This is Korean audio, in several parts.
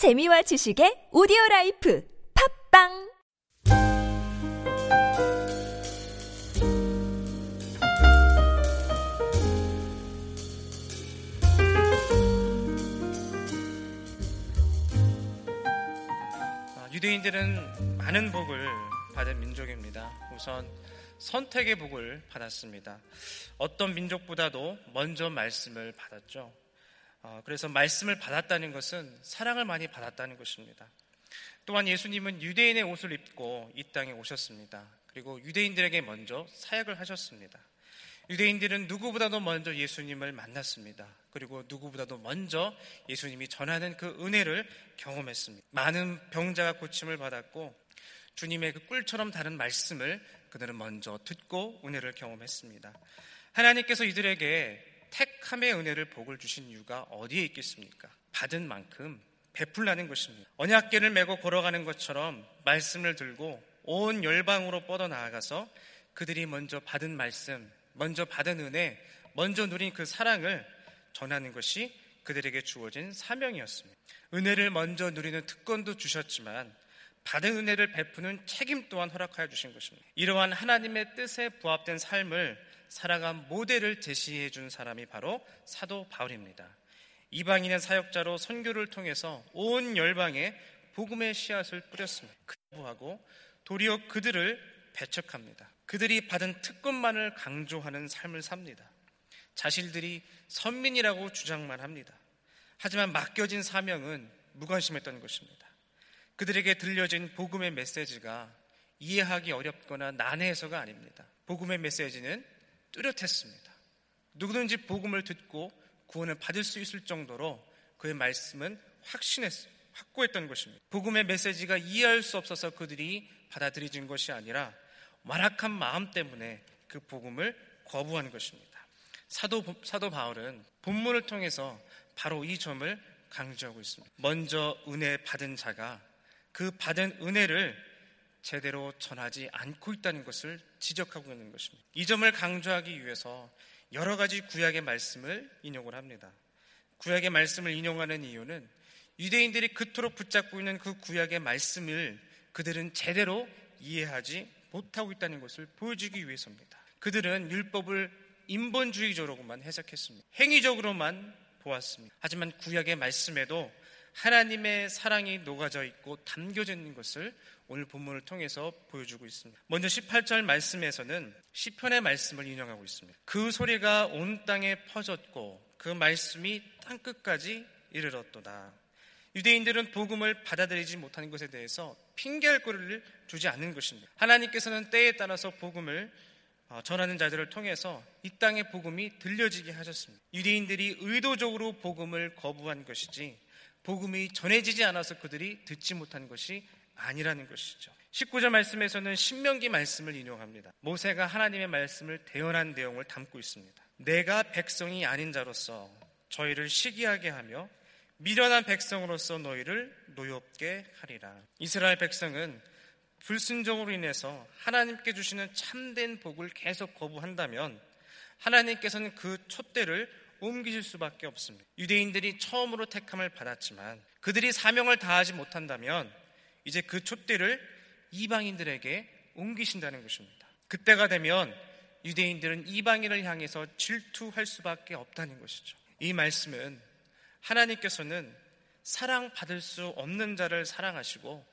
재미와 지식의 오디오 라이프 팟빵 아, 유대인들은 많은 복을 받은 민족입니다. 우선 선택의 복을 받았습니다. 어떤 민족보다도 먼저 말씀을 받았죠. 어, 그래서 말씀을 받았다는 것은 사랑을 많이 받았다는 것입니다. 또한 예수님은 유대인의 옷을 입고 이 땅에 오셨습니다. 그리고 유대인들에게 먼저 사역을 하셨습니다. 유대인들은 누구보다도 먼저 예수님을 만났습니다. 그리고 누구보다도 먼저 예수님이 전하는 그 은혜를 경험했습니다. 많은 병자가 고침을 받았고 주님의 그 꿀처럼 다른 말씀을 그들은 먼저 듣고 은혜를 경험했습니다. 하나님께서 이들에게 택함의 은혜를 복을 주신 이유가 어디에 있겠습니까? 받은 만큼 베풀라는 것입니다. 언약계를 메고 걸어가는 것처럼 말씀을 들고 온 열방으로 뻗어 나아가서 그들이 먼저 받은 말씀, 먼저 받은 은혜, 먼저 누린 그 사랑을 전하는 것이 그들에게 주어진 사명이었습니다. 은혜를 먼저 누리는 특권도 주셨지만 받은 은혜를 베푸는 책임 또한 허락하여 주신 것입니다. 이러한 하나님의 뜻에 부합된 삶을 살아간 모델을 제시해 준 사람이 바로 사도 바울입니다. 이방인의 사역자로 선교를 통해서 온 열방에 복음의 씨앗을 뿌렸습니다. 그하고 도리어 그들을 배척합니다. 그들이 받은 특권만을 강조하는 삶을 삽니다. 자신들이 선민이라고 주장만 합니다. 하지만 맡겨진 사명은 무관심했던 것입니다. 그들에게 들려진 복음의 메시지가 이해하기 어렵거나 난해해서가 아닙니다. 복음의 메시지는 뚜렷했습니다. 누구든지 복음을 듣고 구원을 받을 수 있을 정도로 그의 말씀은 확신했, 확고했던 것입니다. 복음의 메시지가 이해할 수 없어서 그들이 받아들여진 것이 아니라 완악한 마음 때문에 그 복음을 거부한 것입니다. 사도, 사도 바울은 본문을 통해서 바로 이 점을 강조하고 있습니다. 먼저 은혜 받은 자가 그 받은 은혜를 제대로 전하지 않고 있다는 것을 지적하고 있는 것입니다. 이 점을 강조하기 위해서 여러 가지 구약의 말씀을 인용을 합니다. 구약의 말씀을 인용하는 이유는 유대인들이 그토록 붙잡고 있는 그 구약의 말씀을 그들은 제대로 이해하지 못하고 있다는 것을 보여주기 위해서입니다. 그들은 율법을 인본주의적으로만 해석했습니다. 행위적으로만 보았습니다. 하지만 구약의 말씀에도 하나님의 사랑이 녹아져 있고 담겨져 있는 것을 오늘 본문을 통해서 보여주고 있습니다. 먼저 18절 말씀에서는 시편의 말씀을 인용하고 있습니다. 그 소리가 온 땅에 퍼졌고 그 말씀이 땅 끝까지 이르렀도다. 유대인들은 복음을 받아들이지 못하는 것에 대해서 핑계할 거리를 주지 않는 것입니다. 하나님께서는 때에 따라서 복음을 어, 전하는 자들을 통해서 이 땅의 복음이 들려지게 하셨습니다. 유대인들이 의도적으로 복음을 거부한 것이지 복음이 전해지지 않아서 그들이 듣지 못한 것이 아니라는 것이죠. 19절 말씀에서는 신명기 말씀을 인용합니다. 모세가 하나님의 말씀을 대언한 내용을 담고 있습니다. 내가 백성이 아닌 자로서 저희를 시기하게 하며 미련한 백성으로서 너희를 노엽게 하리라. 이스라엘 백성은 불순종으로 인해서 하나님께 주시는 참된 복을 계속 거부한다면 하나님께서는 그 촛대를 옮기실 수밖에 없습니다. 유대인들이 처음으로 택함을 받았지만 그들이 사명을 다하지 못한다면 이제 그 촛대를 이방인들에게 옮기신다는 것입니다. 그때가 되면 유대인들은 이방인을 향해서 질투할 수밖에 없다는 것이죠. 이 말씀은 하나님께서는 사랑받을 수 없는 자를 사랑하시고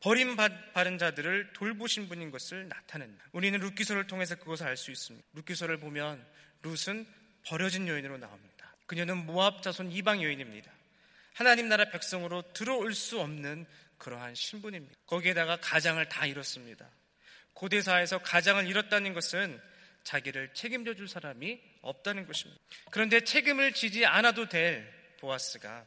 버림받은 자들을 돌보신 분인 것을 나타낸다. 우리는 룻기서를 통해서 그것을 알 수 있습니다. 룻기서를 보면 룻은 버려진 여인으로 나옵니다. 그녀는 모압 자손 이방 여인입니다. 하나님 나라 백성으로 들어올 수 없는 그러한 신분입니다. 거기에다가 가장을 다 잃었습니다. 고대사에서 가장을 잃었다는 것은 자기를 책임져 줄 사람이 없다는 것입니다. 그런데 책임을 지지 않아도 될 보아스가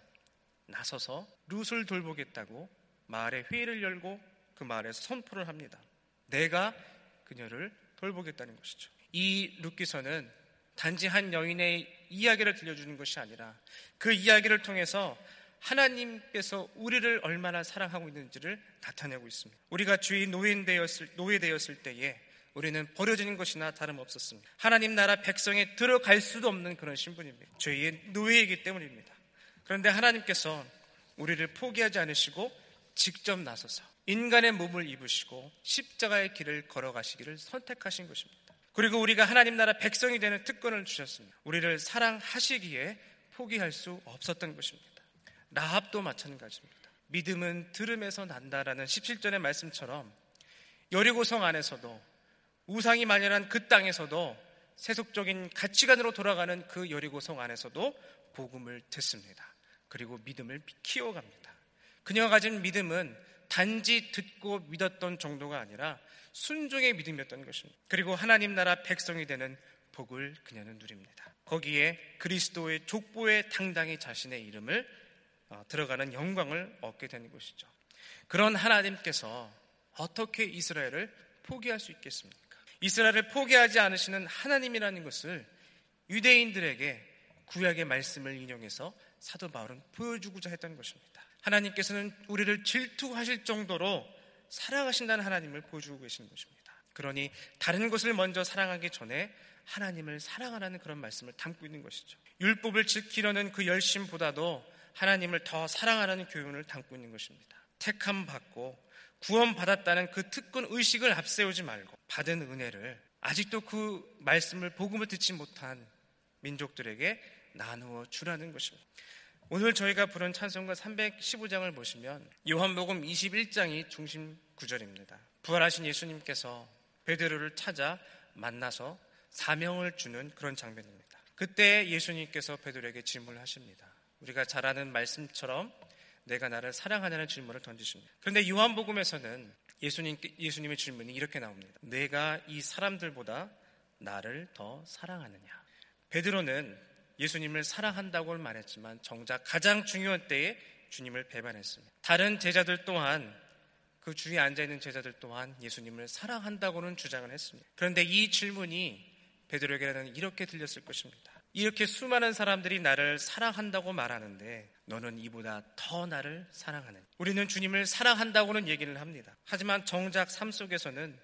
나서서 룻을 돌보겠다고 마을에 회의를 열고 그 마을에서 선포를 합니다. 내가 그녀를 돌보겠다는 것이죠. 이 룻기서는 단지 한 여인의 이야기를 들려주는 것이 아니라 그 이야기를 통해서 하나님께서 우리를 얼마나 사랑하고 있는지를 나타내고 있습니다. 우리가 주의 노예되었을, 노예되었을 때에 우리는 버려지는 것이나 다름없었습니다. 하나님 나라 백성에 들어갈 수도 없는 그런 신분입니다. 죄의 노예이기 때문입니다. 그런데 하나님께서 우리를 포기하지 않으시고 직접 나서서 인간의 몸을 입으시고 십자가의 길을 걸어가시기를 선택하신 것입니다. 그리고 우리가 하나님 나라 백성이 되는 특권을 주셨습니다. 우리를 사랑하시기에 포기할 수 없었던 것입니다. 라합도 마찬가지입니다. 믿음은 들음에서 난다라는 17절의 말씀처럼 여리고성 안에서도 우상이 만연한 그 땅에서도 세속적인 가치관으로 돌아가는 그 여리고성 안에서도 복음을 듣습니다. 그리고 믿음을 키워갑니다. 그녀가 가진 믿음은 단지 듣고 믿었던 정도가 아니라 순종의 믿음이었던 것입니다. 그리고 하나님 나라 백성이 되는 복을 그녀는 누립니다. 거기에 그리스도의 족보에 당당히 자신의 이름을 어, 들어가는 영광을 얻게 되는 것이죠. 그런 하나님께서 어떻게 이스라엘을 포기할 수 있겠습니까? 이스라엘을 포기하지 않으시는 하나님이라는 것을 유대인들에게 구약의 말씀을 인용해서 사도 바울은 보여주고자 했던 것입니다. 하나님께서는 우리를 질투하실 정도로 사랑하신다는 하나님을 보여주고 계신 것입니다. 그러니 다른 것을 먼저 사랑하기 전에 하나님을 사랑하라는 그런 말씀을 담고 있는 것이죠. 율법을 지키려는 그 열심보다도 하나님을 더 사랑하라는 교훈을 담고 있는 것입니다. 택함 받고 구원 받았다는 그 특권 의식을 앞세우지 말고 받은 은혜를 아직도 그 말씀을 복음을 듣지 못한 민족들에게 나누어 주라는 것입니다. 오늘 저희가 부른 찬송가 315장을 보시면 요한복음 21장이 중심 구절입니다. 부활하신 예수님께서 베드로를 찾아 만나서 사명을 주는 그런 장면입니다. 그때 예수님께서 베드로에게 질문을 하십니다. 우리가 잘 아는 말씀처럼 내가 나를 사랑하냐는 질문을 던지십니다. 그런데 요한복음에서는 예수님, 예수님의 질문이 이렇게 나옵니다. 내가 이 사람들보다 나를 더 사랑하느냐. 베드로는 예수님을 사랑한다고 말했지만 정작 가장 중요한 때에 주님을 배반했습니다. 다른 제자들 또한 그 주위에 앉아 있는 제자들 또한 예수님을 사랑한다고는 주장을 했습니다. 그런데 이 질문이 베드로에게는 이렇게 들렸을 것입니다. 이렇게 수많은 사람들이 나를 사랑한다고 말하는데 너는 이보다 더 나를 사랑하는. 우리는 주님을 사랑한다고는 얘기를 합니다. 하지만 정작 삶 속에서는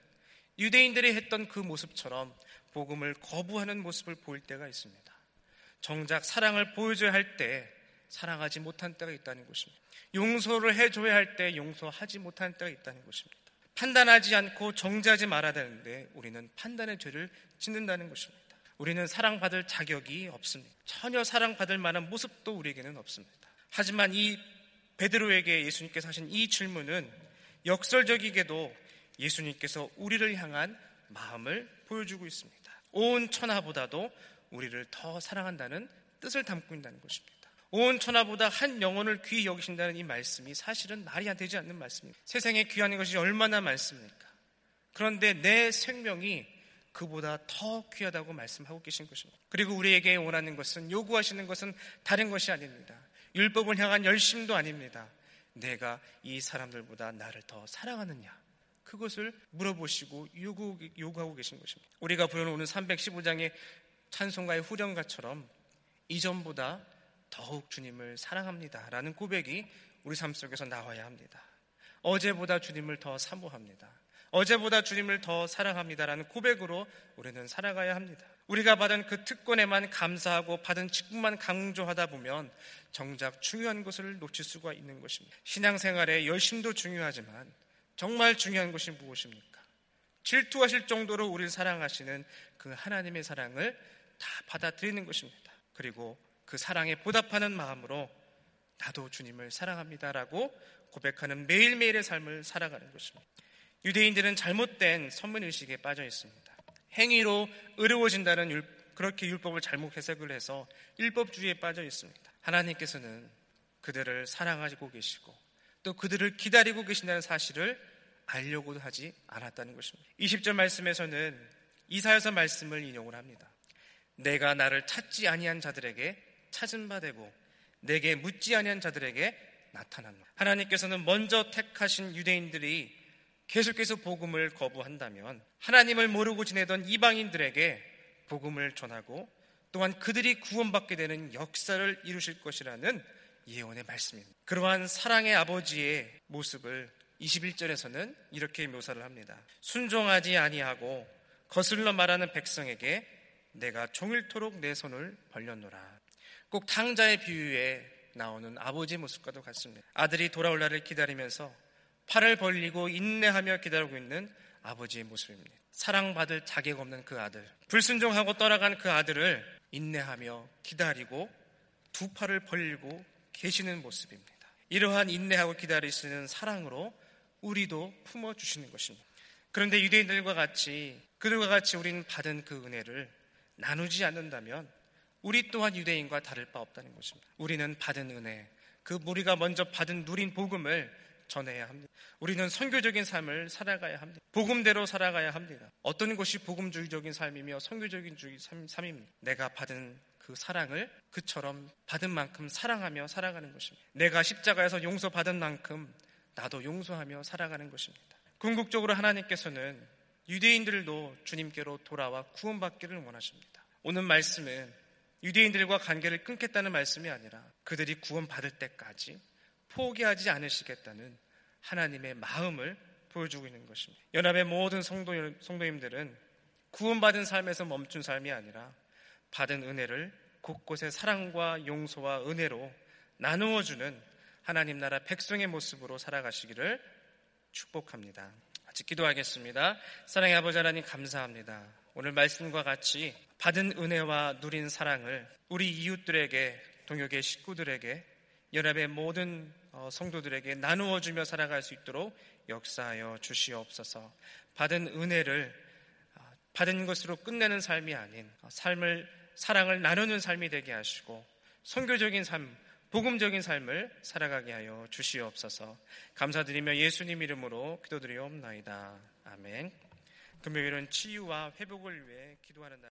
유대인들이 했던 그 모습처럼 복음을 거부하는 모습을 보일 때가 있습니다. 정작 사랑을 보여줘야 할 때 사랑하지 못한 때가 있다는 것입니다. 용서를 해줘야 할 때 용서하지 못한 때가 있다는 것입니다. 판단하지 않고 정죄하지 말아야 되는데 우리는 판단의 죄를 짓는다는 것입니다. 우리는 사랑받을 자격이 없습니다. 전혀 사랑받을 만한 모습도 우리에게는 없습니다. 하지만 이 베드로에게 예수님께서 하신 이 질문은 역설적이게도 예수님께서 우리를 향한 마음을 보여주고 있습니다. 온 천하보다도 우리를 더 사랑한다는 뜻을 담고 있다는 것입니다. 온 천하보다 한 영혼을 귀히 여기신다는 이 말씀이 사실은 말이 안 되지 않는 말씀입니다. 세상에 귀한 것이 얼마나 많습니까? 그런데 내 생명이 그보다 더 귀하다고 말씀하고 계신 것입니다. 그리고 우리에게 원하는 것은 요구하시는 것은 다른 것이 아닙니다. 율법을 향한 열심도 아닙니다. 내가 이 사람들보다 나를 더 사랑하느냐? 그것을 물어보시고 요구, 요구하고 계신 것입니다. 우리가 오늘 315장의 찬송가의 후렴가처럼 이전보다 더욱 주님을 사랑합니다. 라는 고백이 우리 삶 속에서 나와야 합니다. 어제보다 주님을 더 사모합니다. 어제보다 주님을 더 사랑합니다라는 고백으로 우리는 살아가야 합니다. 우리가 받은 그 특권에만 감사하고 받은 직분만 강조하다 보면 정작 중요한 것을 놓칠 수가 있는 것입니다. 신앙생활에 열심도 중요하지만 정말 중요한 것이 무엇입니까? 질투하실 정도로 우리를 사랑하시는 그 하나님의 사랑을 다 받아들이는 것입니다. 그리고 그 사랑에 보답하는 마음으로 나도 주님을 사랑합니다라고 고백하는 매일매일의 삶을 살아가는 것입니다. 유대인들은 잘못된 선문의식에 빠져 있습니다. 행위로 의로워진다는 율, 그렇게 율법을 잘못 해석을 해서 율법주의에 빠져 있습니다. 하나님께서는 그들을 사랑하고 계시고 또 그들을 기다리고 계신다는 사실을 알려고도 하지 않았다는 것입니다. 20절 말씀에서는 이사여서 말씀을 인용을 합니다. 내가 나를 찾지 아니한 자들에게 찾은 바 되고 내게 묻지 아니한 자들에게 나타난다. 하나님께서는 먼저 택하신 유대인들이 계속해서 복음을 거부한다면 하나님을 모르고 지내던 이방인들에게 복음을 전하고 또한 그들이 구원받게 되는 역사를 이루실 것이라는 예언의 말씀입니다. 그러한 사랑의 아버지의 모습을 21절에서는 이렇게 묘사를 합니다. 순종하지 아니하고 거슬러 말하는 백성에게 내가 종일토록 내 손을 벌렸노라. 꼭 탕자의 비유에 나오는 아버지 모습과도 같습니다. 아들이 돌아올 날을 기다리면서 팔을 벌리고 인내하며 기다리고 있는 아버지의 모습입니다. 사랑받을 자격 없는 그 아들, 불순종하고 떠나간 그 아들을 인내하며 기다리고 두 팔을 벌리고 계시는 모습입니다. 이러한 인내하고 기다리시는 사랑으로 우리도 품어주시는 것입니다. 그런데 유대인들과 같이 그들과 같이 우리는 받은 그 은혜를 나누지 않는다면 우리 또한 유대인과 다를 바 없다는 것입니다. 우리는 받은 은혜, 그 우리가 먼저 받은 누린 복음을 전해야 합니다. 우리는 선교적인 삶을 살아가야 합니다. 복음대로 살아가야 합니다. 어떤 것이 복음주의적인 삶이며 선교적인 주의 삶입니다. 내가 받은 그 사랑을 그처럼 받은 만큼 사랑하며 살아가는 것입니다. 내가 십자가에서 용서받은 만큼 나도 용서하며 살아가는 것입니다. 궁극적으로 하나님께서는 유대인들도 주님께로 돌아와 구원받기를 원하십니다. 오늘 말씀은 유대인들과 관계를 끊겠다는 말씀이 아니라 그들이 구원받을 때까지 포기하지 않으시겠다는 하나님의 마음을 보여주고 있는 것입니다. 연합의 모든 성도, 성도님들은 구원받은 삶에서 멈춘 삶이 아니라 받은 은혜를 곳곳에 사랑과 용서와 은혜로 나누어주는 하나님 나라 백성의 모습으로 살아가시기를 축복합니다. 같이 기도하겠습니다. 사랑의 아버지 하나님 감사합니다. 오늘 말씀과 같이 받은 은혜와 누린 사랑을 우리 이웃들에게 동역의 식구들에게 연합의 모든 어, 성도들에게 나누어 주며 살아갈 수 있도록 역사하여 주시옵소서. 받은 은혜를 아, 받은 것으로 끝내는 삶이 아닌 어, 삶을 사랑을 나누는 삶이 되게 하시고 선교적인 삶, 복음적인 삶을 살아가게 하여 주시옵소서. 감사드리며 예수님 이름으로 기도드리옵나이다. 아멘. 금요일은 치유와 회복을 위해 기도하는 날.